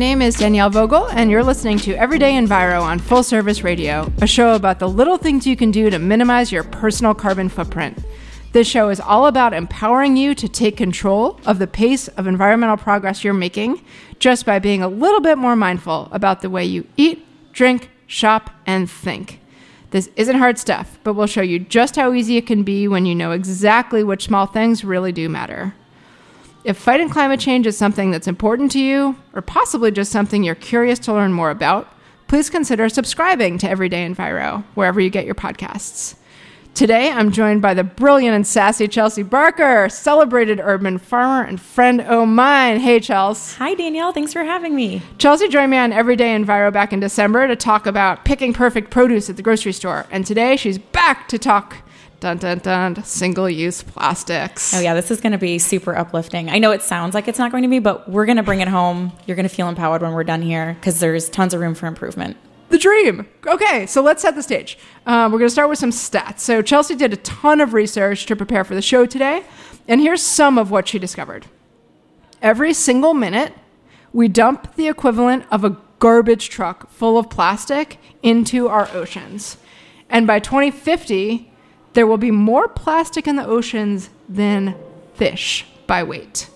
Name is Danielle Vogel, and you're listening to Everyday Enviro on Full Service Radio, a show about the little things you can do to minimize your personal carbon footprint. This show is all about empowering you to take control of the pace of environmental progress you're making just by being a little bit more mindful about the way you eat, drink, shop, and think. This isn't hard stuff, but we'll show you just how easy it can be when you know exactly which small things really do matter. If fighting climate change is something that's important to you, or possibly just something you're curious to learn more about, please consider subscribing to Everyday Enviro, wherever you get your podcasts. Today, I'm joined by the brilliant and sassy Chelsea Barker, celebrated urban farmer and friend o' mine. Hey, Chelsea. Hi, Danielle. Thanks for having me. Chelsea joined me on Everyday Enviro back in December to talk about picking perfect produce at the grocery store. And today, she's back to talk dun dun dun single use plastics. Oh, yeah, this is going to be super uplifting. I know it sounds like it's not going to be, but we're going to bring it home. You're going to feel empowered when we're done here because there's tons of room for improvement. The dream. Okay, so let's set the stage. Um, we're going to start with some stats. So, Chelsea did a ton of research to prepare for the show today, and here's some of what she discovered. Every single minute, we dump the equivalent of a garbage truck full of plastic into our oceans. And by 2050, there will be more plastic in the oceans than fish by weight.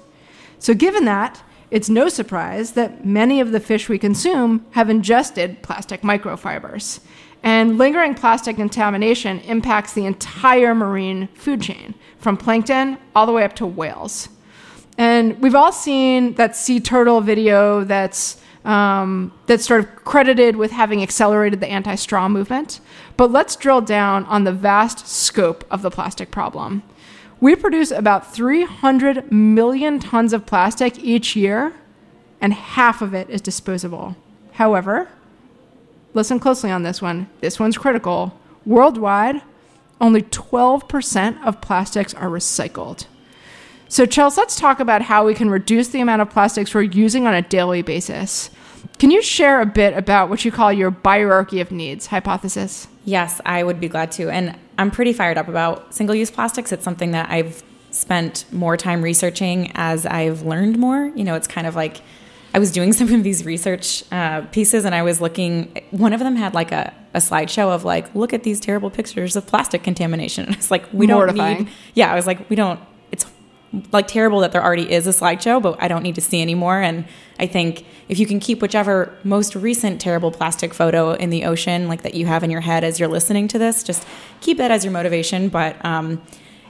So, given that, it's no surprise that many of the fish we consume have ingested plastic microfibers. And lingering plastic contamination impacts the entire marine food chain, from plankton all the way up to whales. And we've all seen that sea turtle video that's um, that's sort of credited with having accelerated the anti straw movement. But let's drill down on the vast scope of the plastic problem. We produce about 300 million tons of plastic each year, and half of it is disposable. However, listen closely on this one. This one's critical. Worldwide, only 12% of plastics are recycled. So, Chels, let's talk about how we can reduce the amount of plastics we're using on a daily basis. Can you share a bit about what you call your hierarchy of needs hypothesis? Yes, I would be glad to. And I'm pretty fired up about single use plastics. It's something that I've spent more time researching as I've learned more. You know, it's kind of like I was doing some of these research uh, pieces and I was looking, one of them had like a, a slideshow of like, look at these terrible pictures of plastic contamination. And it's like, we Mortifying. don't need, yeah, I was like, we don't, like terrible that there already is a slideshow, but I don't need to see anymore. And I think if you can keep whichever most recent terrible plastic photo in the ocean, like that you have in your head as you're listening to this, just keep that as your motivation. But um,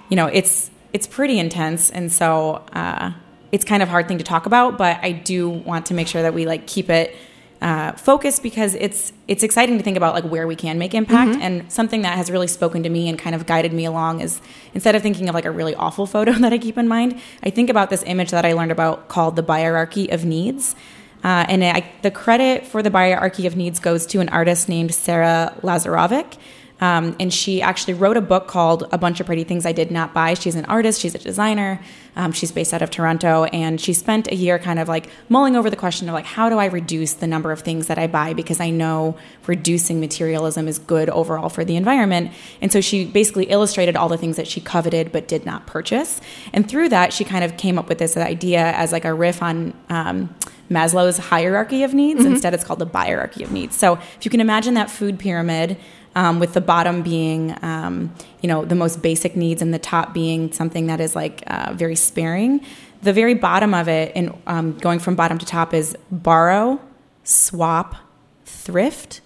you know, it's it's pretty intense, and so uh, it's kind of hard thing to talk about. But I do want to make sure that we like keep it uh, focused because it's it's exciting to think about like where we can make impact Mm-hmm. and something that has really spoken to me and kind of guided me along is instead of thinking of like a really awful photo that I keep in mind, I think about this image that I learned about called the hierarchy of needs. Uh, and I, the credit for the hierarchy of needs goes to an artist named Sarah Lazarovic. Um, and she actually wrote a book called A Bunch of Pretty Things I Did Not Buy. She's an artist, she's a designer, um, she's based out of Toronto, and she spent a year kind of like mulling over the question of like, how do I reduce the number of things that I buy? Because I know reducing materialism is good overall for the environment. And so she basically illustrated all the things that she coveted but did not purchase. And through that, she kind of came up with this idea as like a riff on. Um, Maslow's hierarchy of needs. Instead, it's called the Buyerarchy of needs. So, if you can imagine that food pyramid, um, with the bottom being, um, you know, the most basic needs, and the top being something that is like uh, very sparing. The very bottom of it, and um, going from bottom to top, is borrow, swap, thrift,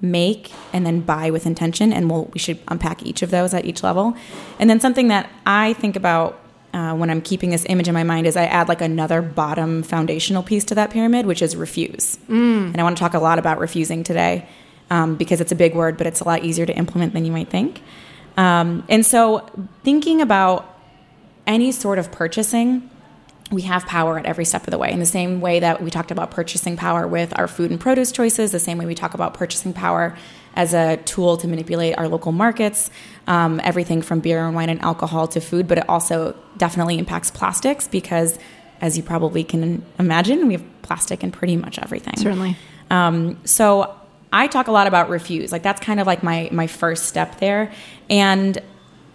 make, and then buy with intention. And we'll, we should unpack each of those at each level. And then something that I think about uh, when I'm keeping this image in my mind is I add like another bottom foundational piece to that pyramid, which is refuse. And I want to talk a lot about refusing today um, because it's a big word, but it's a lot easier to implement than you might think. Um, and so, thinking about any sort of purchasing, we have power at every step of the way. In the same way that we talked about purchasing power with our food and produce choices, the same way we talk about purchasing power as a tool to manipulate our local markets, um, everything from beer and wine and alcohol to food, but it also definitely impacts plastics because, as you probably can imagine, we have plastic in pretty much everything. Certainly. Um, so I talk a lot about refuse. Like that's kind of like my my first step there. And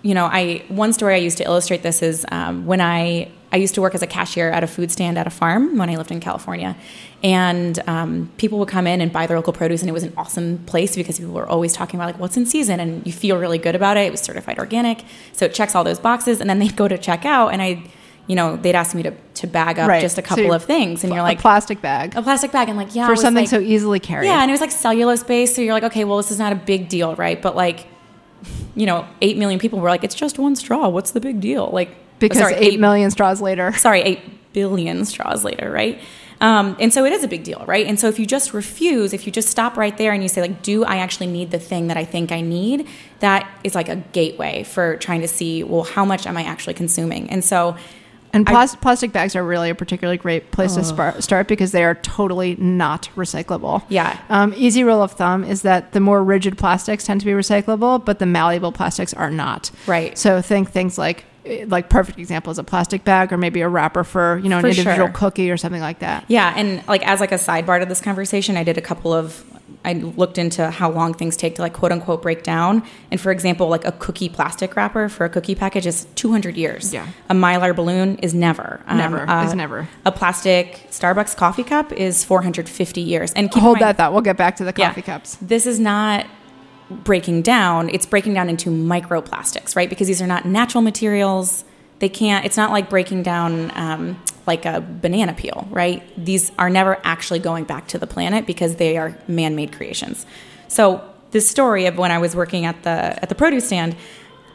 you know, I one story I used to illustrate this is um, when I I used to work as a cashier at a food stand at a farm when I lived in California, and um, people would come in and buy their local produce, and it was an awesome place because people were always talking about like what's in season, and you feel really good about it. It was certified organic, so it checks all those boxes, and then they'd go to check out, and I. You know, they'd ask me to, to bag up Right. just a couple you- of things, and you're like, a plastic bag a plastic bag, and like, yeah, for something like- so easily carried. yeah, and it was like cellulose based, so you're like, okay, well, this is not a big deal, right? But like, you know, eight million people were like, it's just one straw. What's the big deal? Like, because sorry, eight million straws later. sorry, eight billion straws later, right? Um, and so it is a big deal, right? And so if you just refuse, if you just stop right there and you say, like, do I actually need the thing that I think I need? That is like a gateway for trying to see, well, how much am I actually consuming? And so, And plas- plastic bags are really a particularly great place to spar- start because they are totally not recyclable. Yeah. Um, easy rule of thumb is that the more rigid plastics tend to be recyclable, but the malleable plastics are not. Right. So think things like, like perfect example is a plastic bag or maybe a wrapper for you know an For individual sure. cookie or something like that. Yeah, and like as like a sidebar to this conversation, I did a couple of I looked into how long things take to like quote unquote break down. And for example, like a cookie plastic wrapper for a cookie package is 200 years. Yeah. A mylar balloon is never. Um, Never, uh, is never. A plastic Starbucks coffee cup is 450 years. And Hold mind- that thought. We'll get back to the yeah. coffee cups. This is not breaking down, it's breaking down into microplastics, right? Because these are not natural materials. They can't, it's not like breaking down um, like a banana peel, right? These are never actually going back to the planet because they are man made creations. So, this story of when I was working at the, at the produce stand,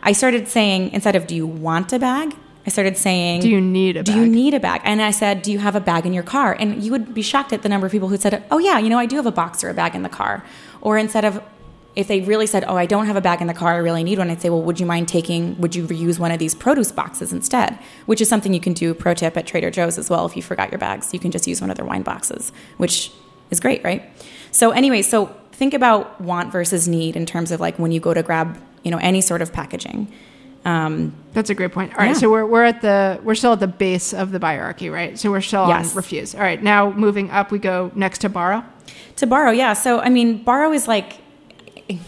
I started saying, instead of do you want a bag? I started saying, Do you need a Do you need a bag? And I said, Do you have a bag in your car? And you would be shocked at the number of people who said, Oh, yeah, you know, I do have a box or a bag in the car. Or instead of, if they really said, Oh, I don't have a bag in the car, I really need one, I'd say, Well, would you mind taking, would you reuse one of these produce boxes instead? Which is something you can do, pro tip at Trader Joe's as well. If you forgot your bags, you can just use one of their wine boxes, which is great, right? So, anyway, so think about want versus need in terms of like when you go to grab, you know, any sort of packaging. Um, That's a great point. All right, Yeah. so we're, we're at the we're still at the base of the hierarchy, right? So we're still Yes. on refuse. All right, now moving up, we go next to borrow. To borrow, yeah. So I mean, borrow is like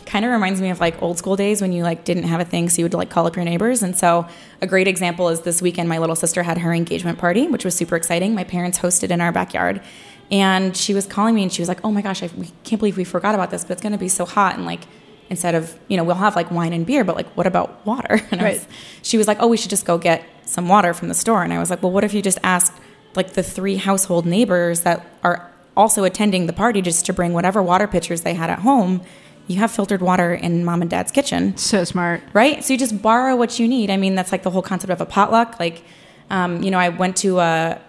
kind of reminds me of like old school days when you like didn't have a thing, so you would like call up your neighbors. And so a great example is this weekend, my little sister had her engagement party, which was super exciting. My parents hosted in our backyard, and she was calling me and she was like, "Oh my gosh, I we can't believe we forgot about this, but it's going to be so hot." And like instead of you know we'll have like wine and beer, but like what about water? And I was, she was like, "Oh, we should just go get some water from the store." And I was like, "Well, what if you just asked like the three household neighbors that are also attending the party just to bring whatever water pitchers they had at home? You have filtered water in mom and dad's kitchen, So smart. right? So you just borrow what you need. I mean, that's like the whole concept of a potluck. Like, um, you know, I went to a,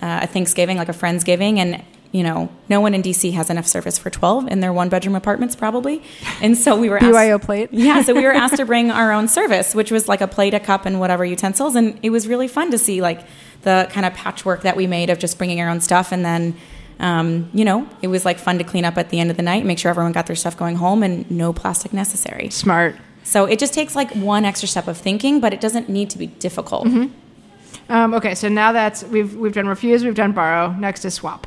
a Thanksgiving, like a Friendsgiving, and you know, no one in DC has enough service for 12 in their one bedroom apartments, probably. And so we were asked, BYO plate. yeah, so we were asked to bring our own service, which was like a plate, a cup, and whatever utensils. And it was really fun to see like the kind of patchwork that we made of just bringing our own stuff. And then, um, you know, it was like fun to clean up at the end of the night, make sure everyone got their stuff going home, and no plastic necessary. Smart. So it just takes like one extra step of thinking, but it doesn't need to be difficult. Um, okay, so now that's we've we've done refuse, we've done borrow. Next is swap.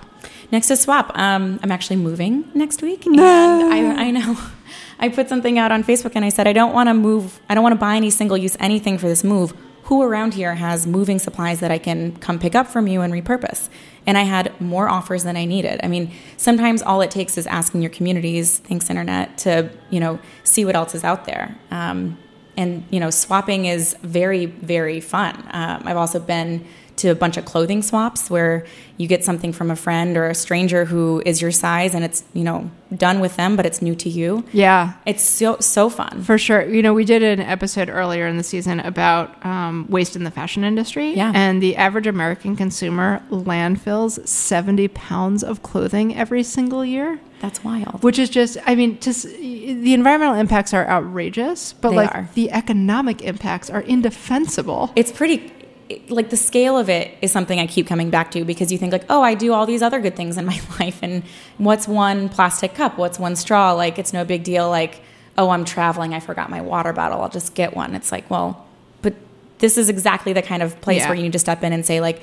Next is swap. Um, I'm actually moving next week, and I, I know. I put something out on Facebook, and I said I don't want to move. I don't want to buy any single use anything for this move. Who around here has moving supplies that I can come pick up from you and repurpose? And I had more offers than I needed. I mean, sometimes all it takes is asking your communities, thanks internet, to you know see what else is out there. Um, and you know, swapping is very, very fun. Um, I've also been to a bunch of clothing swaps where you get something from a friend or a stranger who is your size, and it's you know done with them, but it's new to you. Yeah, It's so so fun. for sure. You know, we did an episode earlier in the season about um, waste in the fashion industry. Yeah. And the average American consumer landfills 70 pounds of clothing every single year, That's wild. which is just, I mean, just the environmental impacts are outrageous, but They like are. the economic impacts are indefensible. It's pretty. It, like the scale of it is something I keep coming back to because you think like, oh, I do all these other good things in my life, and what's one plastic cup? What's one straw? Like it's no big deal. Like, oh, I'm traveling, I forgot my water bottle, I'll just get one. It's like, well, but this is exactly the kind of place Yeah. where you need to step in and say like,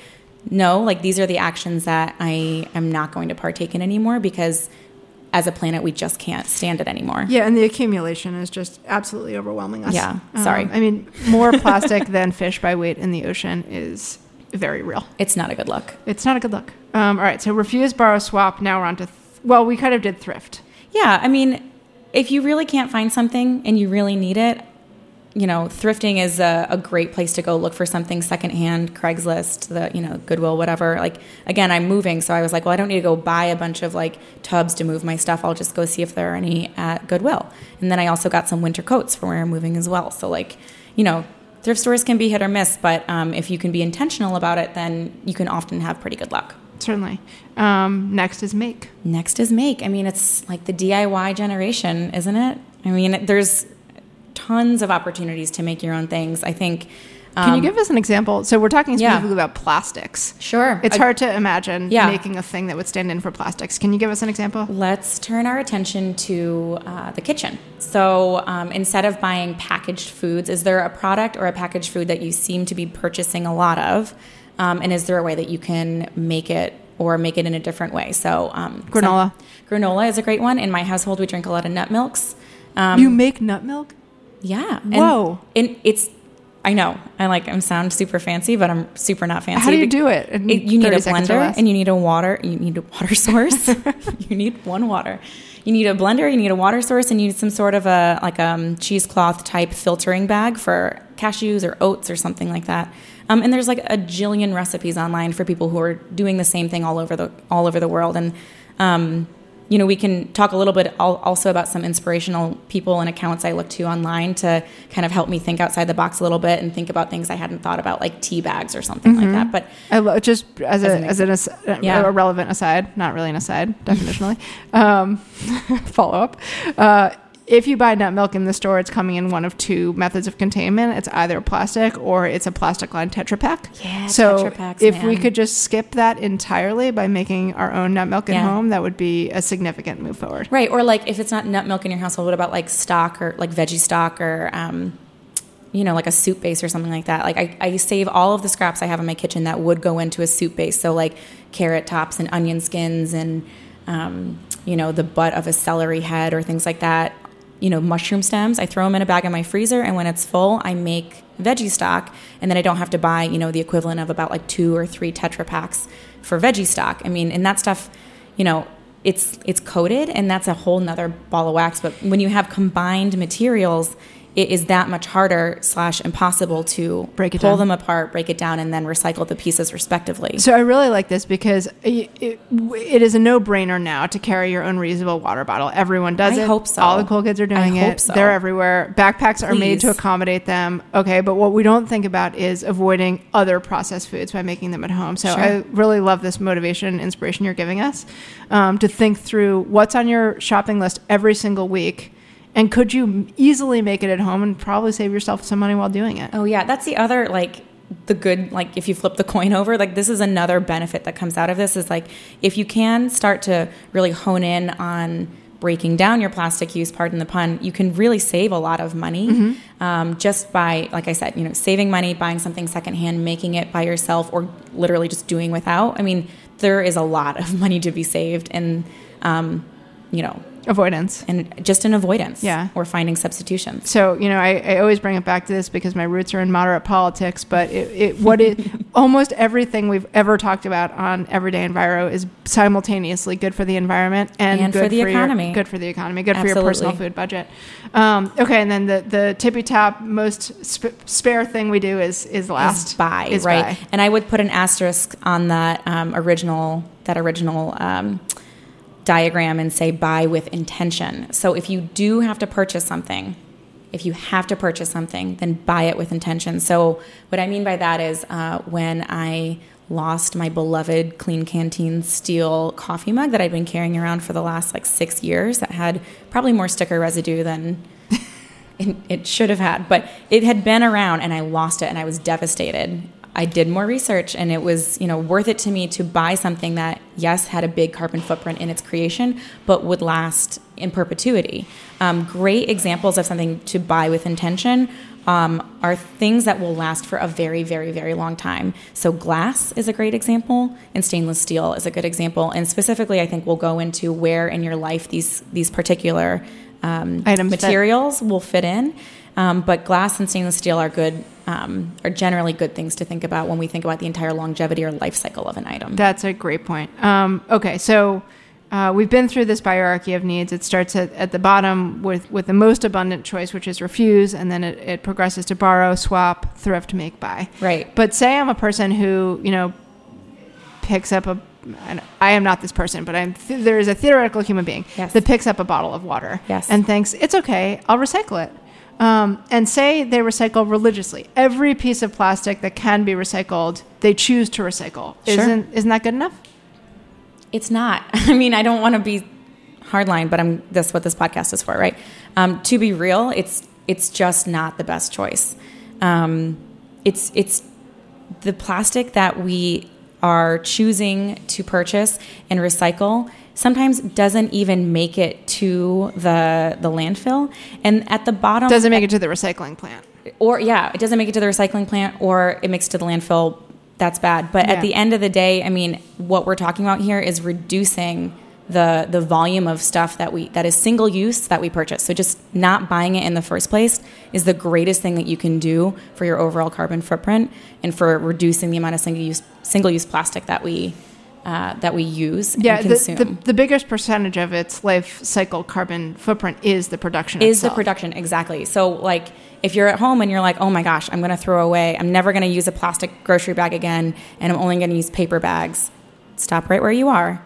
no, like these are the actions that I am not going to partake in anymore because as a planet we just can't stand it anymore. Yeah, and the accumulation is just absolutely overwhelming us. Yeah, sorry. Um, I mean, more plastic than fish by weight in the ocean is very real. It's not a good look. It's not a good look. Um, all right, so refuse, borrow, swap. Now we're on to, th- well, we kind of did thrift. Yeah, I mean, if you really can't find something and you really need it, you know, thrifting is a, a great place to go look for something secondhand, Craigslist, the you know Goodwill, whatever. Like again, I'm moving, so I was like, well, I don't need to go buy a bunch of like tubs to move my stuff. I'll just go see if there are any at Goodwill. And then I also got some winter coats for where I'm moving as well. So like, you know, thrift stores can be hit or miss, but um, if you can be intentional about it, then you can often have pretty good luck. Certainly. Um, next is make. Next is make. I mean, it's like the DIY generation, isn't it? I mean, there's tons of opportunities to make your own things. I think. Can you um, give us an example? So we're talking yeah. specifically about plastics. Sure. It's I- hard to imagine Yeah. making a thing that would stand in for plastics. Can you give us an example? Let's turn our attention to uh, the kitchen. So um, instead of buying packaged foods, is there a product or a packaged food that you seem to be purchasing a lot of? Um, and is there a way that you can make it or make it in a different way? So um, Granola. some- granola is a great one. In my household, we drink a lot of nut milks. Um, you make nut milk? Yeah. And, Whoa. And it's, I know, I like, I sound super fancy, but I'm super not fancy. How do you do it? It- you need a blender and you need a water, you need a water source. you need one water. You need a blender, you need a water source, and you need some sort of a, like um cheesecloth type filtering bag for cashews or oats or something like that. Um, and there's like a jillion recipes online for people who are doing the same thing all over the all over the world. And um, you know, we can talk a little bit also about some inspirational people and accounts I look to online to kind of help me think outside the box a little bit and think about things I hadn't thought about, like tea bags or something like that. But I lo- just as, As a an as an as, Yeah. a relevant aside, not really an aside, definitionally. um, follow up. Uh, if you buy nut milk in the store, it's coming in one of two methods of containment. It's either plastic or it's a plastic lined Tetra Pak. Yeah, So Paks, if we could just skip that entirely by making our own nut milk at Yeah. home, that would be a significant move forward. Right, or like if it's not nut milk in your household, what about like stock or like veggie stock or um, you know like a soup base or something like that? Like I, I save all of the scraps I have in my kitchen that would go into a soup base. So like carrot tops and onion skins and um, you know the butt of a celery head or things like that. You know mushroom stems. I throw them in a bag in my freezer, and when it's full, I make veggie stock, and then I don't have to buy you know the equivalent of about like two or three Tetra Paks for veggie stock. I mean, and that stuff, you know, it's it's coated and that's a whole nother ball of wax but when you have combined materials it is that much harder slash impossible to Break it pull down. them apart break it down and then recycle the pieces respectively So I really like this because it, it, it is a no-brainer now to carry your own reusable water bottle. Everyone does I it. hope so. All the cool kids are doing I it. hope so. They're everywhere. Backpacks are made to accommodate them. Okay, but what we don't think about is avoiding other processed foods by making them at home. So Sure. I really love this motivation and inspiration you're giving us um, to think through what's on your shopping list every single week. And could you easily make it at home and probably save yourself some money while doing it? oh yeah that's the other like the good like if you flip the coin over like this is another benefit that comes out of this is like if you can start to really hone in on breaking down your plastic use pardon the pun you can really save a lot of money um, just by like i said you know saving money buying something secondhand making it by yourself or literally just doing without i mean there is a lot of money to be saved and um, you know Avoidance. and just an avoidance Yeah. or finding substitutions so you know I, I always bring it back to this because my roots are in moderate politics but it, it what it almost everything we've ever talked about on everyday enviro is simultaneously good for the environment and, And for good the your- economy. good for the economy good for your personal food budget um, okay and then the the tippy top most sp- spare thing we do is is last is buy, is right? buy. And I would put an asterisk on that um, original that original um, diagram and say buy with intention. So if you do have to purchase something, if you have to purchase something, then buy it with intention. So what I mean by that is uh, when I lost my beloved Klean Kanteen steel coffee mug that I'd been carrying around for the last like six years that had probably more sticker residue than it, it should have had, but it had been around and I lost it and I was devastated. I did more research and it was, you know, worth it to me to buy something that yes had a big carbon footprint in its creation, but would last in perpetuity. Um, great examples of something to buy with intention um, are things that will last for a very, very, very long time. So glass is a great example, and stainless steel is a good example. And specifically, I think we'll go into where in your life these these particular um, Items fit. materials will fit in. Um, but glass and stainless steel are good, um, are generally good things to think about when we think about the entire longevity or life cycle of an item. That's a great point. Um, okay, so uh, we've been through this hierarchy of needs. It starts at, at the bottom with, with the most abundant choice, which is refuse, and then it, it progresses to borrow, swap, thrift, make, buy. Right. But say I'm a person who, you know, picks up a. and I am not this person, but I'm. Th- there is a theoretical human being Yes. that picks up a bottle of water Yes. and thinks it's okay. I'll recycle it. Um, and say they recycle religiously. Every piece of plastic that can be recycled, they choose to recycle. Sure. Isn't isn't that good enough? It's not. I mean, I don't want to be hardline, but I'm. That's what this podcast is for, right? Um, to be real, it's it's just not the best choice. Um, it's it's the plastic that we are choosing to purchase and recycle sometimes doesn't even make it to the the landfill and at the bottom Doesn't make it to the recycling plant. or yeah, it doesn't make it to the recycling plant or it makes it to the landfill. That's bad. But Yeah. at the end of the day, I mean, what we're talking about here is reducing the the volume of stuff that we that is single use that we purchase. So just not buying it in the first place is the greatest thing that you can do for your overall carbon footprint and for reducing the amount of single use single use plastic that we uh, that we use Yeah, and the, the, the biggest percentage of its life cycle carbon footprint is the production is the production exactly. So like if you're at home and you're like oh my gosh i'm going to throw away i'm never going to use a plastic grocery bag again and i'm only going to use paper bags stop right where you are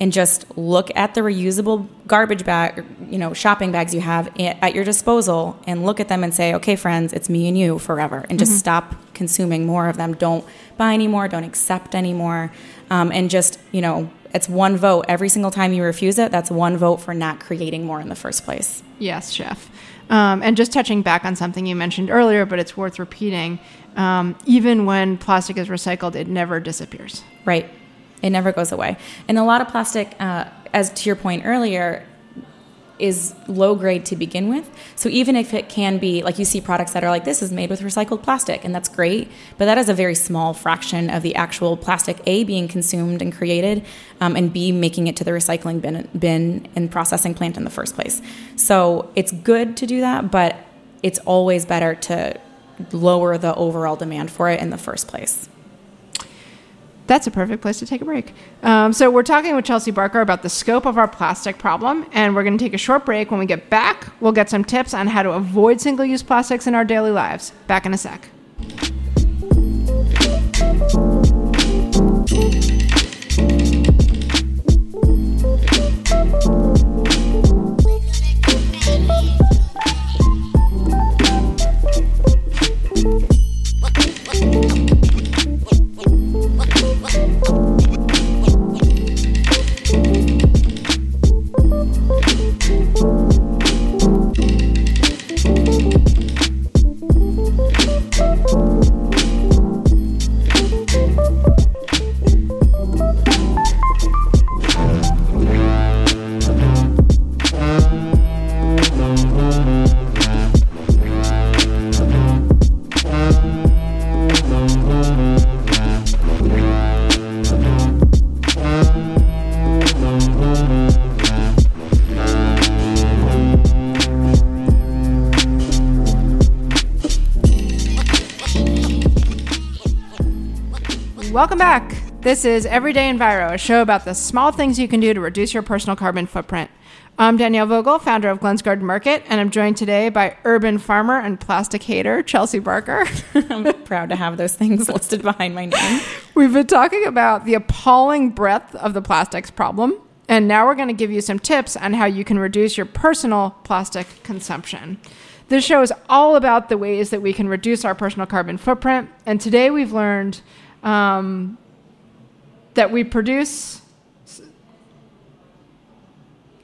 and just look at the reusable garbage bag you know shopping bags you have at your disposal and look at them and say okay friends it's me and you forever and just stop consuming more of them. Don't buy anymore don't accept anymore um, and just you know it's one vote every single time you refuse it that's one vote for not creating more in the first place Yes, chef. Um, and just touching back on something you mentioned earlier, but it's worth repeating. Um, even when plastic is recycled, it never disappears. Right. It never goes away. And a lot of plastic, uh, as to your point earlier, is low grade to begin with. So even if it can be, like you see products that are like, this is made with recycled plastic, and that's great, but that is a very small fraction of the actual plastic A being consumed and created, um, and B making it to the recycling bin, bin and processing plant in the first place. So it's good to do that, but it's always better to lower the overall demand for it in the first place. That's a perfect place to take a break. Um, so, we're talking with Chelsea Barker about the scope of our plastic problem, and we're going to take a short break. When we get back, we'll get some tips on how to avoid single use plastics in our daily lives. Back in a sec. Welcome back. This is Everyday Enviro, a show about the small things you can do to reduce your personal carbon footprint. I'm Danielle Vogel, founder of Glens Garden Market, and I'm joined today by urban farmer and plastic hater Chelsea Barker. I'm proud to have those things listed behind my name. We've been talking about the appalling breadth of the plastics problem, and now we're going to give you some tips on how you can reduce your personal plastic consumption. This show is all about the ways that we can reduce our personal carbon footprint, and today we've learned um, that we produce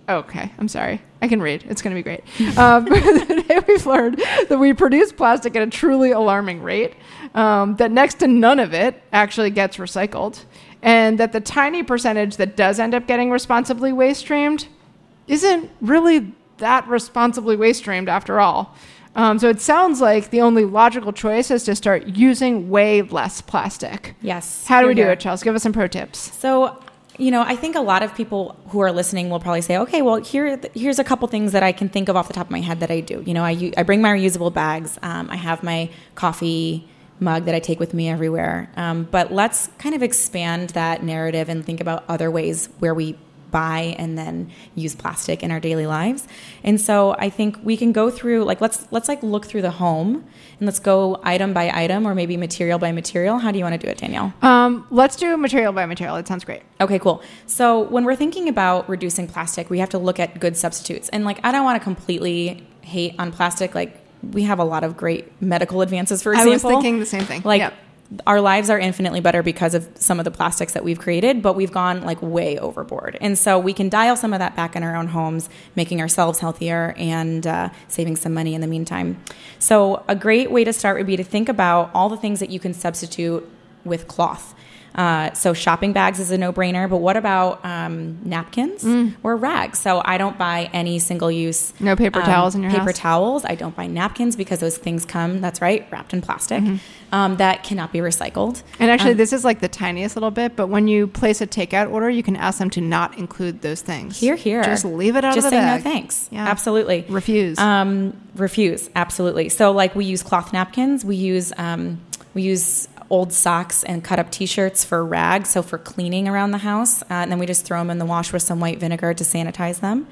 Okay, I'm sorry. I can read. It's going to be great. Um, today we've learned that we produce plastic at a truly alarming rate, um, that next to none of it actually gets recycled, and that the tiny percentage that does end up getting responsibly waste streamed isn't really that responsibly waste streamed after all. Um, so it sounds like the only logical choice is to start using way less plastic. Yes. How do we do here. it, Chelsea? Give us some pro tips. So, you know, I think a lot of people who are listening will probably say, okay, well, here, here's a couple things that I can think of off the top of my head that I do. You know, I, I bring my reusable bags. Um, I have my coffee mug that I take with me everywhere. Um, but let's kind of expand that narrative and think about other ways where we buy and then use plastic in our daily lives. And so I think we can go through like let's let's like look through the home and let's go item by item or maybe material by material. How do you want to do it, Danielle? Um, let's do material by material. It sounds great. Okay, cool. So when we're thinking about reducing plastic, we have to look at good substitutes. And like, I don't want to completely hate on plastic. Like, we have a lot of great medical advances, for example. I was thinking the same thing. Like, Yep. Our lives are infinitely better because of some of the plastics that we've created, but we've gone like way overboard. And so we can dial some of that back in our own homes, making ourselves healthier and uh, saving some money in the meantime. So, a great way to start would be to think about all the things that you can substitute with cloth. Uh, so shopping bags is a no-brainer, but what about um, napkins or rags? So I don't buy any single-use Mm. No paper um, towels in your paper house? towels. I don't buy napkins because those things come. That's right, wrapped in plastic Mm-hmm. um, that cannot be recycled. And actually, Um, this is like the tiniest little bit, but when you place a takeout order, you can ask them to not include those things. Here, here. Just leave it out Just of the. Just say bag. no thanks. Yeah. Absolutely. Refuse. Um, refuse. Absolutely. So, like, we use cloth napkins. We use um, we use old socks and cut up T-shirts for rags, so for cleaning around the house, uh, and then we just throw them in the wash with some white vinegar to sanitize them.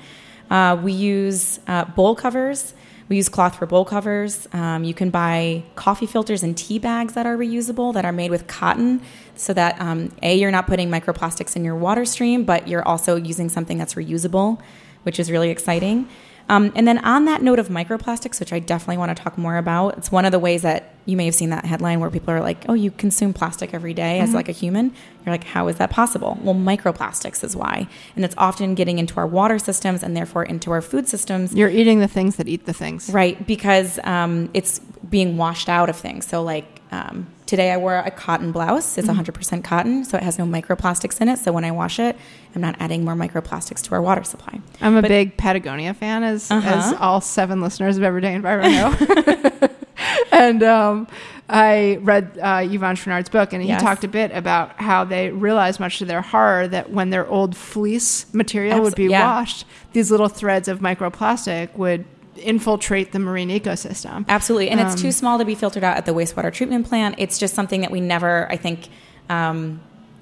Uh, we use uh, bowl covers. We use cloth for bowl covers. Um, you can buy coffee filters and tea bags that are reusable, that are made with cotton, so that um, a you're not putting microplastics in your water stream, but you're also using something that's reusable, which is really exciting. Um, and then on that note of microplastics, which I definitely want to talk more about, it's one of the ways that you may have seen that headline where people are like, "Oh, you consume plastic every day as like a human." You're like, "How is that possible?" Well, microplastics is why, and it's often getting into our water systems and therefore into our food systems. You're eating the things that eat the things. Right, because um, it's being washed out of things. So, like um, today, I wore a cotton blouse. It's 100% cotton, so it has no microplastics in it. So when I wash it, I'm not adding more microplastics to our water supply. I'm a But- big Patagonia fan, as Uh-huh. as all seven listeners of Everyday Environment know. and um, I read uh, Yvon Chouinard's book, and he Yes. talked a bit about how they realized, much to their horror, that when their old fleece material would be yeah. washed, these little threads of microplastic would infiltrate the marine ecosystem. Absolutely. And it's Um, too small to be filtered out at the wastewater treatment plant. It's just something that we never, I think, um,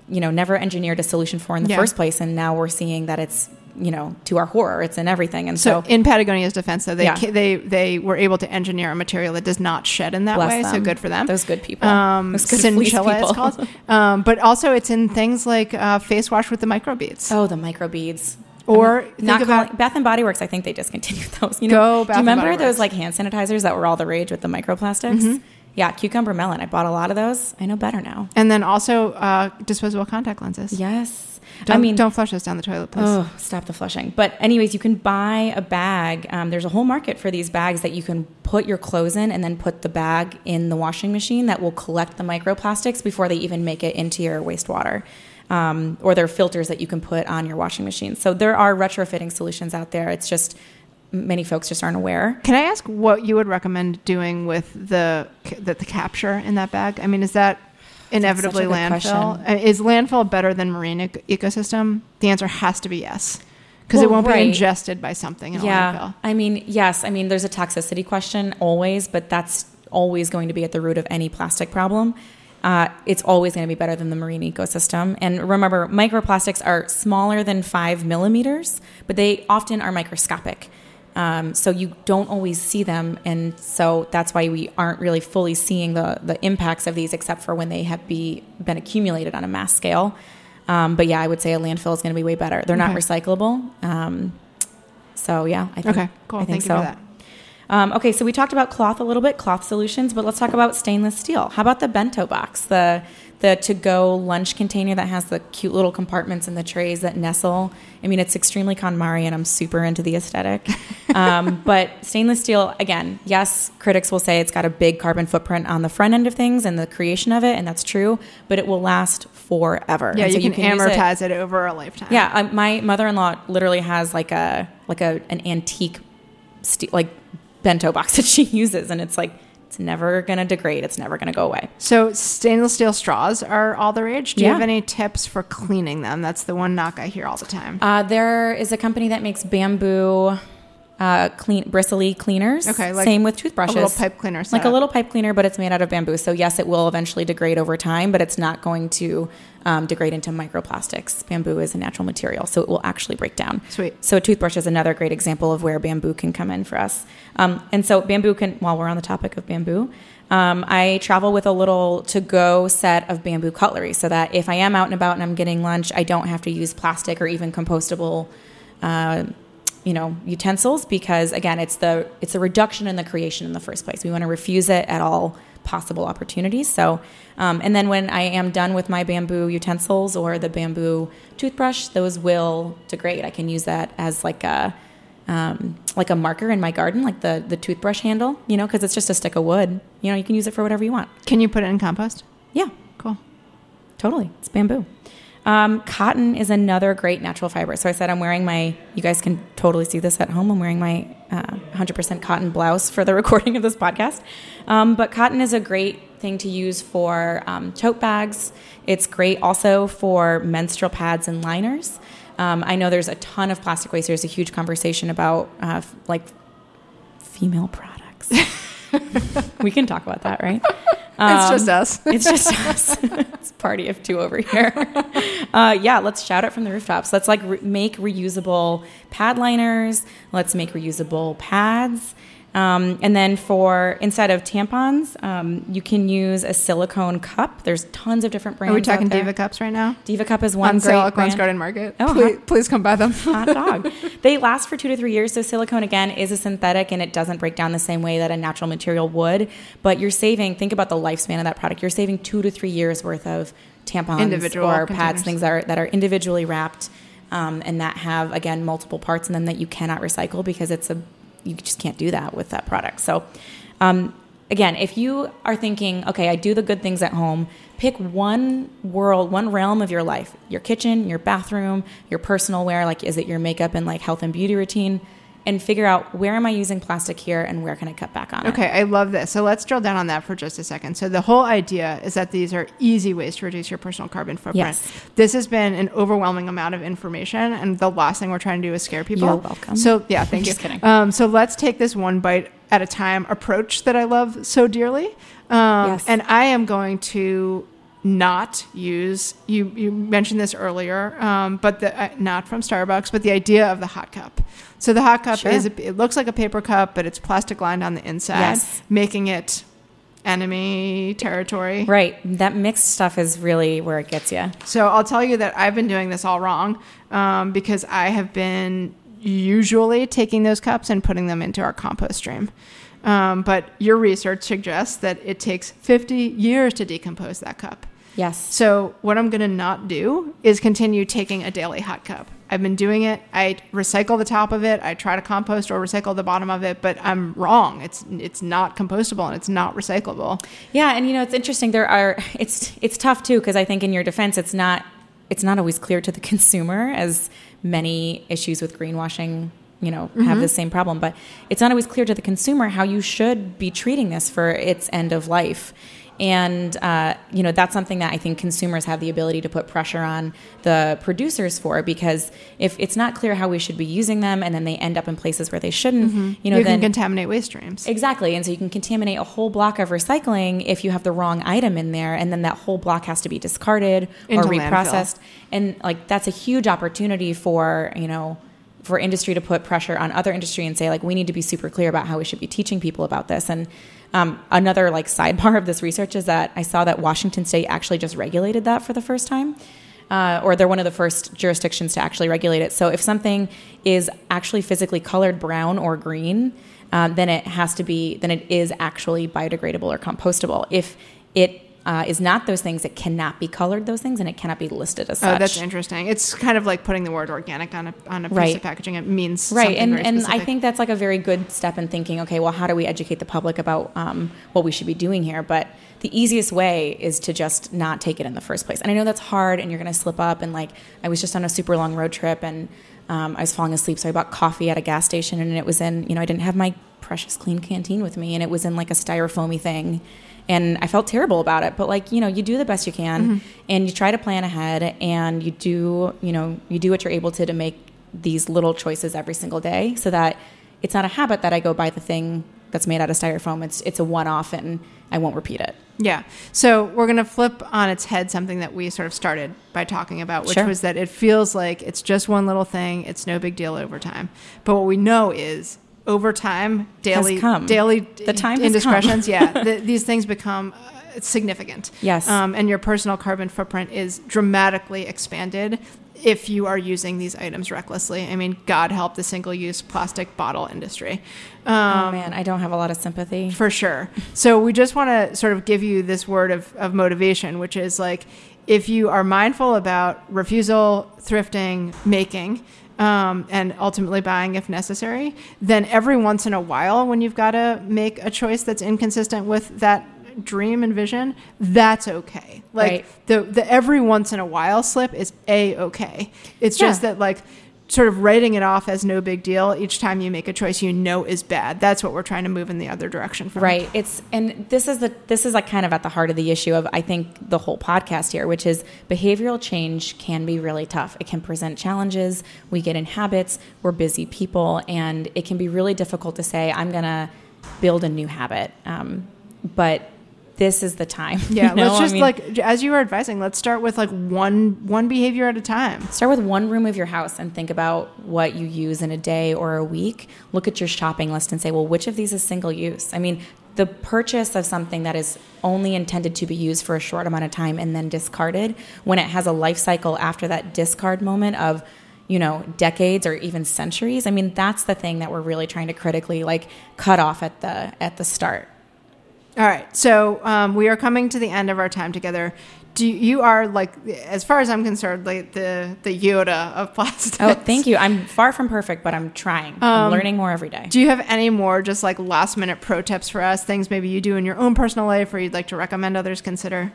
you know, never engineered a solution for in the Yeah. first place. And now we're seeing that it's, you know, to our horror, it's in everything. And So, so, in Patagonia's defense, though, they Yeah. they they were able to engineer a material that does not shed in that bless way. So good for them. Those good people. um, Those good it's people. called. Um, but also, it's in things like uh, face wash with the microbeads. Oh, the microbeads. Or I'm not about- calling, Bath and Body Works. I think they discontinued those. You Go Bath do you remember those like hand sanitizers that were all the rage with the microplastics? Mm-hmm. Yeah, cucumber melon. I bought a lot of those. I know better now. And then also uh, disposable contact lenses. Yes. Don't, I mean, don't flush those down the toilet, please. Oh, stop the flushing. But anyways, you can buy a bag. Um, there's a whole market for these bags that you can put your clothes in and then put the bag in the washing machine that will collect the microplastics before they even make it into your wastewater. Um, or there are filters that you can put on your washing machine. So there are retrofitting solutions out there. It's just many folks just aren't aware. Can I ask what you would recommend doing with the the, the capture in that bag? I mean, is that inevitably such a good landfill? question. Uh, Is landfill better than marine ec- ecosystem? The answer has to be yes, because it won't right. be ingested by something in a yeah landfill. i mean yes i mean there's a toxicity question always but that's always going to be at the root of any plastic problem uh, it's always going to be better than the marine ecosystem. And remember microplastics are smaller than five millimeters but they often are microscopic. Um, so you don't always see them and so that's why we aren't really fully seeing the, the impacts of these except for when they have be, been accumulated on a mass scale. Um, but yeah i would say a landfill is going to be way better. They're not recyclable um, so yeah, I think, Okay, cool. I think Thank you so. Um, okay, so we talked about cloth a little bit, cloth solutions, but let's talk about stainless steel. How about the bento box, the the to-go lunch container that has the cute little compartments and the trays that nestle. I mean, it's extremely KonMari, and I'm super into the aesthetic. um, but stainless steel, again, yes, critics will say it's got a big carbon footprint on the front end of things and the creation of it, and that's true. But it will last forever. Yeah, so you can, use it- amortize it. over a lifetime. yeah, um, my mother-in-law literally has like a like a an antique, ste- like bento box that she uses, and it's like it's never gonna degrade. It's never gonna go away. So stainless steel straws are all the rage. Do you have any tips for cleaning them? That's the one knock I hear all the time. Uh, there is a company that makes bamboo uh, clean bristly cleaners. Okay, like same with toothbrushes. a little pipe cleaner like a little pipe cleaner, but it's made out of bamboo. So yes, it will eventually degrade over time, but it's not going to um, degrade into microplastics. Bamboo is a natural material, so it will actually break down. Sweet. So a toothbrush is another great example of where bamboo can come in for us. Um, and so bamboo can. While we're on the topic of bamboo. Um, I travel with a little to go set of bamboo cutlery so that if I am out and about and I'm getting lunch, I don't have to use plastic or even compostable uh, you know utensils because again it's the it's a reduction in the creation in the first place we want to refuse it at all possible opportunities so um, and then when i am done with my bamboo utensils or the bamboo toothbrush those will degrade i can use that as like a um, like a marker in my garden like the the toothbrush handle you know because it's just a stick of wood you know you can use it for whatever you want Can you put it in compost? yeah Cool. Totally. It's bamboo. Um, cotton is another great natural fiber. So I said I'm wearing my, you guys can totally see this at home. I'm wearing my uh, 100% cotton blouse for the recording of this podcast. Um, but cotton is a great thing to use for um, tote bags. It's great also for menstrual pads and liners. Um, I know there's a ton of plastic waste. There's a huge conversation about uh, f- like female products. we can talk about that, right? It's just Um, us. it's just us. it's a party of two over here. Uh, yeah, let's shout it from the rooftops. Let's like re- make reusable pad liners. Let's make reusable pads. Um, and then for instead of tampons, um, you can use a silicone cup. There's tons of different brands. Are we talking. Diva cups right now? Diva cup is one On great sale at Glen's. Garden Market. Oh, please, huh. please come buy them. hot dog. they last for two to three years. So silicone again is a synthetic and it doesn't break down the same way that a natural material would. But you're saving. Think about the lifespan of that product. You're saving two to three years worth of tampons Individual or containers. pads, things that are that are individually wrapped. Um, and that have again multiple parts in them that you cannot recycle because it's a you just can't do that with that product. So um, again, if you are thinking, okay, I do the good things at home, pick one world, one realm of your life your kitchen, your bathroom, your personal wear, like is it your makeup and like health and beauty routine, and figure out where am I using plastic here and where can I cut back on it. Okay, I love this. So let's drill down on that for just a second. So the whole idea is that these are easy ways to reduce your personal carbon footprint. Yes. This has been an overwhelming amount of information, and the last thing we're trying to do is scare people. You're welcome. So yeah, thank you. Just kidding. Um, so let's take this one bite at a time approach that I love so dearly. Um, Yes. And I am going to not use you. You mentioned this earlier, um, but the, uh, not from Starbucks, but the idea of the hot cup. So the hot cup Sure. is it looks like a paper cup, but it's plastic lined on the inside, Yes. making it enemy territory. Right. That mixed stuff is really where it gets you. So I'll tell you that I've been doing this all wrong um, because I have been usually taking those cups and putting them into our compost stream. Um, but your research suggests that it takes 50 years to decompose that cup. Yes. So what I'm going to not do is continue taking a daily hot cup. I've been doing it. I recycle the top of it. I try to compost or recycle the bottom of it, but I'm wrong. It's it's not compostable and it's not recyclable. Yeah, and you know it's interesting. There are it's it's tough too because I think in your defense it's not it's not always clear to the consumer as many issues with greenwashing you know have mm-hmm. the same problem but it's not always clear to the consumer how you should be treating this for its end of life and uh, you know that's something that I think consumers have the ability to put pressure on the producers for because if it's not clear how we should be using them and then they end up in places where they shouldn't you know you then can contaminate waste streams. Exactly. And so you can contaminate a whole block of recycling if you have the wrong item in there and then that whole block has to be discarded Into or landfill. reprocessed. And like that's a huge opportunity for, you know, for industry to put pressure on other industry and say like we need to be super clear about how we should be teaching people about this. And um, another like sidebar of this research is that I saw that Washington State actually just regulated that for the first time uh, or they're one of the first jurisdictions to actually regulate it. So if something is actually physically colored brown or green, um, then it has to be then it is actually biodegradable or compostable. If it uh, is not those things, it cannot be colored those things, and it cannot be listed as such. Oh, that's interesting. It's kind of like putting the word organic on a on a piece Right. of packaging. It means right something and and i think that's like a very good step in thinking okay well how do we educate the public about um, what we should be doing here but the easiest way is to just not take it in the first place and i know that's hard and you're going to slip up and like i was just on a super long road trip and um, i was falling asleep so i bought coffee at a gas station and it was in you know i didn't have my precious Klean Kanteen with me and it was in like a styrofoamy thing and I felt terrible about it. But like you know, you do the best you can, mm-hmm. and you try to plan ahead, and you do you know you do what you're able to to make these little choices every single day, so that it's not a habit that I go buy the thing that's made out of styrofoam. It's it's a one off, and I won't repeat it. Yeah. So we're going to flip on its head something that we sort of started by talking about, which Sure. was that it feels like it's just one little thing. It's no big deal over time. But what we know is over time, daily, daily The time indiscretions, yeah, th- these things become uh, significant. Yes. Um, and your personal carbon footprint is dramatically expanded if you are using these items recklessly. I mean, God help the single-use plastic bottle industry. Um, oh man, I don't have a lot of sympathy. for sure. So we just want to sort of give you this word of, of motivation, which is like if you are mindful about refusal, thrifting, making, um, and ultimately buying if necessary, then every once in a while, when you've got to make a choice that's inconsistent with that dream and vision, that's okay. Like Right. the the every once in a while slip is a okay. It's just that like sort of writing it off as no big deal each time you make a choice you know is bad. That's what we're trying to move in the other direction from. Right. It's and this is the this is like kind of at the heart of the issue of I think the whole podcast here, which is behavioral change can be really tough. It can present challenges. We get in habits. We're busy people, and it can be really difficult to say I'm gonna build a new habit. Um, but this is the time. Yeah, you know? let's I just mean, like as you were advising, let's start with like one one behavior at a time. Start with one room of your house and think about what you use in a day or a week. Look at your shopping list and say, well, which of these is single use? I mean, the purchase of something that is only intended to be used for a short amount of time and then discarded, when it has a life cycle after that discard moment of, you know, decades or even centuries, I mean, that's the thing that we're really trying to critically like cut off at the at the start. All right, so um, we are coming to the end of our time together. Do you, you are like, as far as I'm concerned, like the the Yoda of plastics. Oh, thank you. I'm far from perfect, but I'm trying. I'm learning more every day. Do you have any more just like last minute pro tips for us? Things maybe you do in your own personal life, or you'd like to recommend others consider?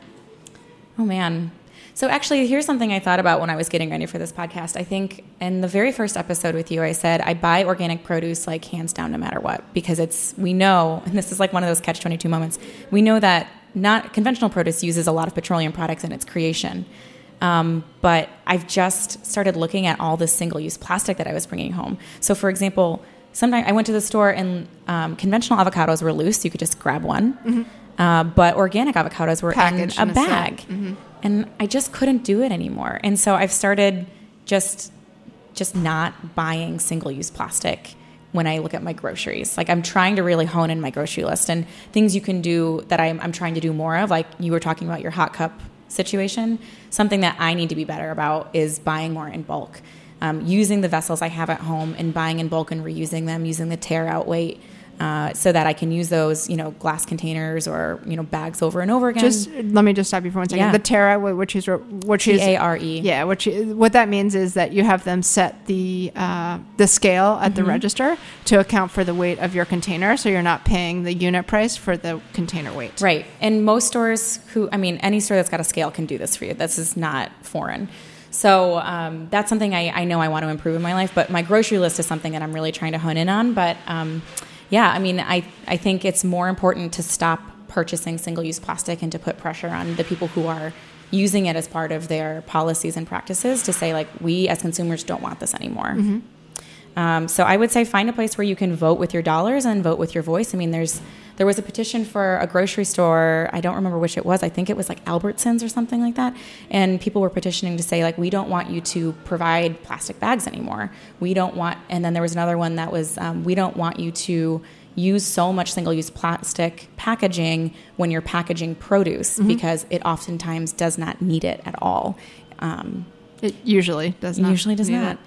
Oh man. So actually, here's something I thought about when I was getting ready for this podcast. I think in the very first episode with you, I said I buy organic produce like hands down, no matter what, because it's we know, and this is like one of those catch twenty two moments. We know that not conventional produce uses a lot of petroleum products in its creation. Um, but I've just started looking at all this single use plastic that I was bringing home. So, for example, sometimes I went to the store and um, conventional avocados were loose; you could just grab one. Uh, but organic avocados were Packaged in in a set. bag, and I just couldn't do it anymore. And so I've started just just not buying single use plastic when I look at my groceries. Like I'm trying to really hone in my grocery list and things you can do that I'm, I'm trying to do more of. Like you were talking about your hot cup situation. Something that I need to be better about is buying more in bulk. Um, using the vessels I have at home and buying in bulk and reusing them, using the tare out weight. Uh, so that I can use those, you know, glass containers or you know bags over and over again. Just let me just stop you for one second. Yeah. The Terra, which is which is A R E. Yeah, which what that means is that you have them set the uh, the scale at the Mm-hmm. register to account for the weight of your container, so you're not paying the unit price for the container weight. Right. And most stores who, I mean, any store that's got a scale can do this for you. This is not foreign. So um, that's something I, I know I want to improve in my life. But my grocery list is something that I'm really trying to hone in on. But um, yeah, I mean, I, I think it's more important to stop purchasing single use plastic and to put pressure on the people who are using it as part of their policies and practices to say, like, we as consumers don't want this anymore. Mm-hmm. Um, so I would say find a place where you can vote with your dollars and vote with your voice. I mean, there's there was a petition for a grocery store. I don't remember which it was. I think it was like Albertsons or something like that. And people were petitioning to say like, we don't want you to provide plastic bags anymore. We don't want. And then there was another one that was, um, we don't want you to use so much single-use plastic packaging when you're packaging produce because it oftentimes does not need it at all. Um, It usually does not. usually does not. it.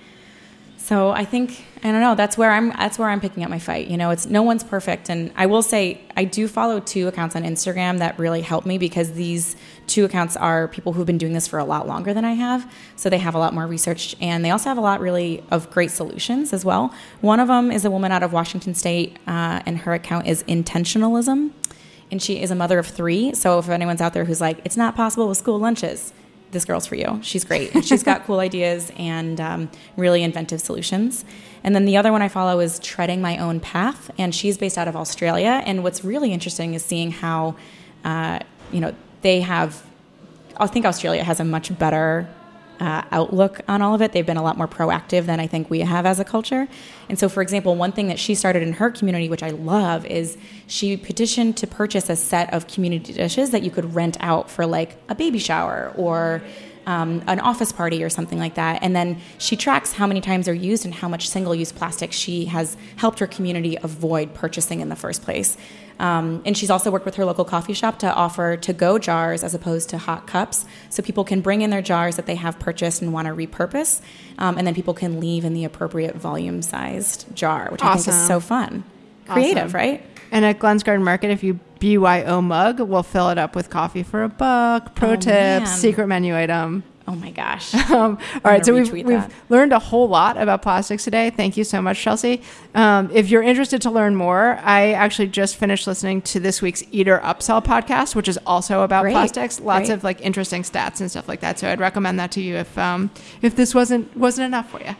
So I think I don't know. That's where I'm. That's where I'm picking up my fight. You know, it's no one's perfect, and I will say I do follow two accounts on Instagram that really help me because these two accounts are people who've been doing this for a lot longer than I have. So they have a lot more research, and they also have a lot really of great solutions as well. One of them is a woman out of Washington State, uh, and her account is Intentionalism, and she is a mother of three. So if anyone's out there who's like, it's not possible with school lunches this girl's for you. She's great. And she's got cool ideas and um, really inventive solutions. And then the other one I follow is Treading My Own Path, and she's based out of Australia. And what's really interesting is seeing how, uh, you know, they have. I think Australia has a much better uh, outlook on all of it. They've been a lot more proactive than I think we have as a culture. And so, for example, one thing that she started in her community, which I love, is she petitioned to purchase a set of community dishes that you could rent out for like a baby shower or um, an office party or something like that. And then she tracks how many times they're used and how much single use plastic she has helped her community avoid purchasing in the first place. Um, and she's also worked with her local coffee shop to offer to go jars as opposed to hot cups. So people can bring in their jars that they have purchased and want to repurpose. Um, and then people can leave in the appropriate volume sized jar, which I think is so fun. Creative, Awesome. right? And at Glen's Garden Market, if you BYO mug, we'll fill it up with coffee for a buck. Pro Oh, tips, man. secret menu item. Oh my gosh. Um, all right, so we've, we've that. learned a whole lot about plastics today. Thank you so much, Chelsea. Um, if you're interested to learn more, I actually just finished listening to this week's Eater Upsell podcast, which is also about Great, plastics. Lots great. of like interesting stats and stuff like that. So I'd recommend that to you if um, if this wasn't wasn't enough for you.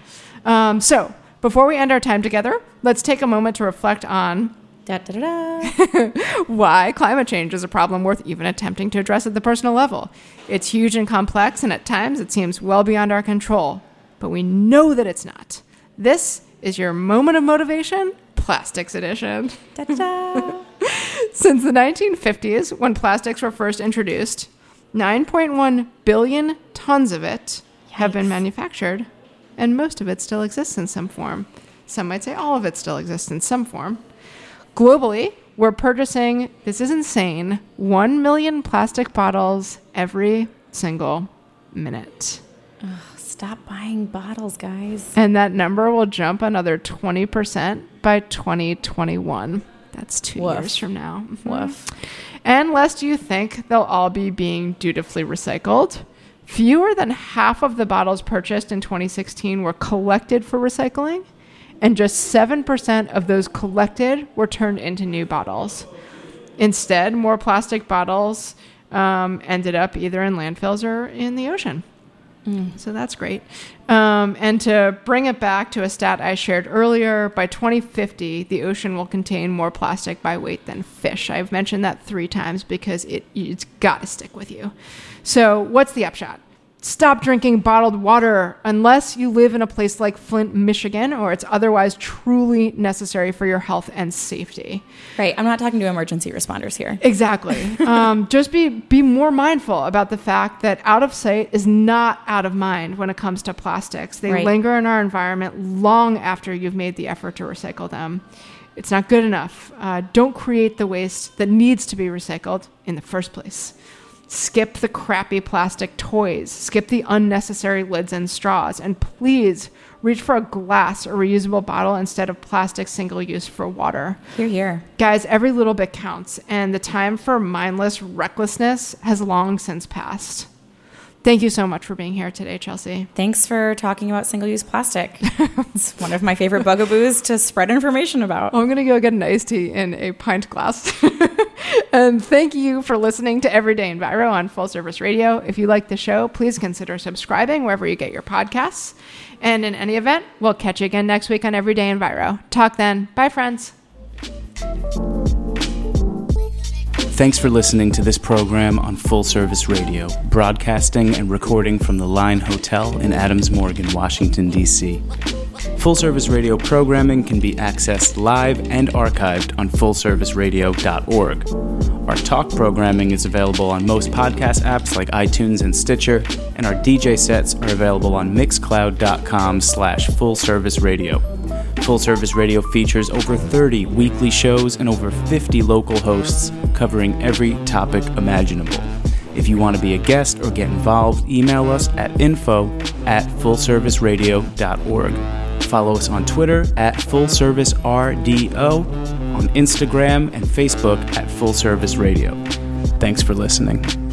Um, so before we end our time together, let's take a moment to reflect on da, da, da, why climate change is a problem worth even attempting to address at the personal level. It's huge and complex, and at times it seems well beyond our control. But we know that it's not. This is your moment of motivation, Plastics Edition. Da, da, da. Since the 1950s, when plastics were first introduced, 9.1 billion tons of it have been manufactured, and most of it still exists in some form. Some might say all of it still exists in some form. Globally, we're purchasing, this is insane, 1 million plastic bottles every single minute. Stop buying bottles, guys. And that number will jump another 20% by 2021. That's two Woof. years from now. Mhm. Woof. And lest you think they'll all be being dutifully recycled, fewer than half of the bottles purchased in 2016 were collected for recycling, and just 7% of those collected were turned into new bottles. Instead, more plastic bottles um, ended up either in landfills or in the ocean. So that's great. Um, and to bring it back to a stat I shared earlier, by 2050, the ocean will contain more plastic by weight than fish. I've mentioned that three times because it, it's got to stick with you. So, what's the upshot? Stop drinking bottled water unless you live in a place like Flint, Michigan, or it's otherwise truly necessary for your health and safety. Right. I'm not talking to emergency responders here. Exactly. um, just be be more mindful about the fact that out of sight is not out of mind when it comes to plastics. They Right. linger in our environment long after you've made the effort to recycle them. It's not good enough. Uh, don't create the waste that needs to be recycled in the first place. Skip the crappy plastic toys. Skip the unnecessary lids and straws. And please reach for a glass or reusable bottle instead of plastic single use for water. Here, here. Guys, every little bit counts, and the time for mindless recklessness has long since passed. Thank you so much for being here today, Chelsea. Thanks for talking about single use plastic. it's one of my favorite bugaboos to spread information about. I'm going to go get an iced tea in a pint glass. and thank you for listening to Everyday Enviro on Full Service Radio. If you like the show, please consider subscribing wherever you get your podcasts. And in any event, we'll catch you again next week on Everyday Enviro. Talk then. Bye, friends. Thanks for listening to this program on Full Service Radio, broadcasting and recording from the Line Hotel in Adams Morgan, Washington, D.C. Full Service Radio programming can be accessed live and archived on fullserviceradio.org. Our talk programming is available on most podcast apps like iTunes and Stitcher, and our DJ sets are available on mixcloud.com slash fullserviceradio. Full Service Radio features over 30 weekly shows and over 50 local hosts covering every topic imaginable. If you want to be a guest or get involved, email us at info at fullserviceradio.org. follow us on Twitter at Full Service RDO, on Instagram and Facebook at Full Service Radio. Thanks for listening.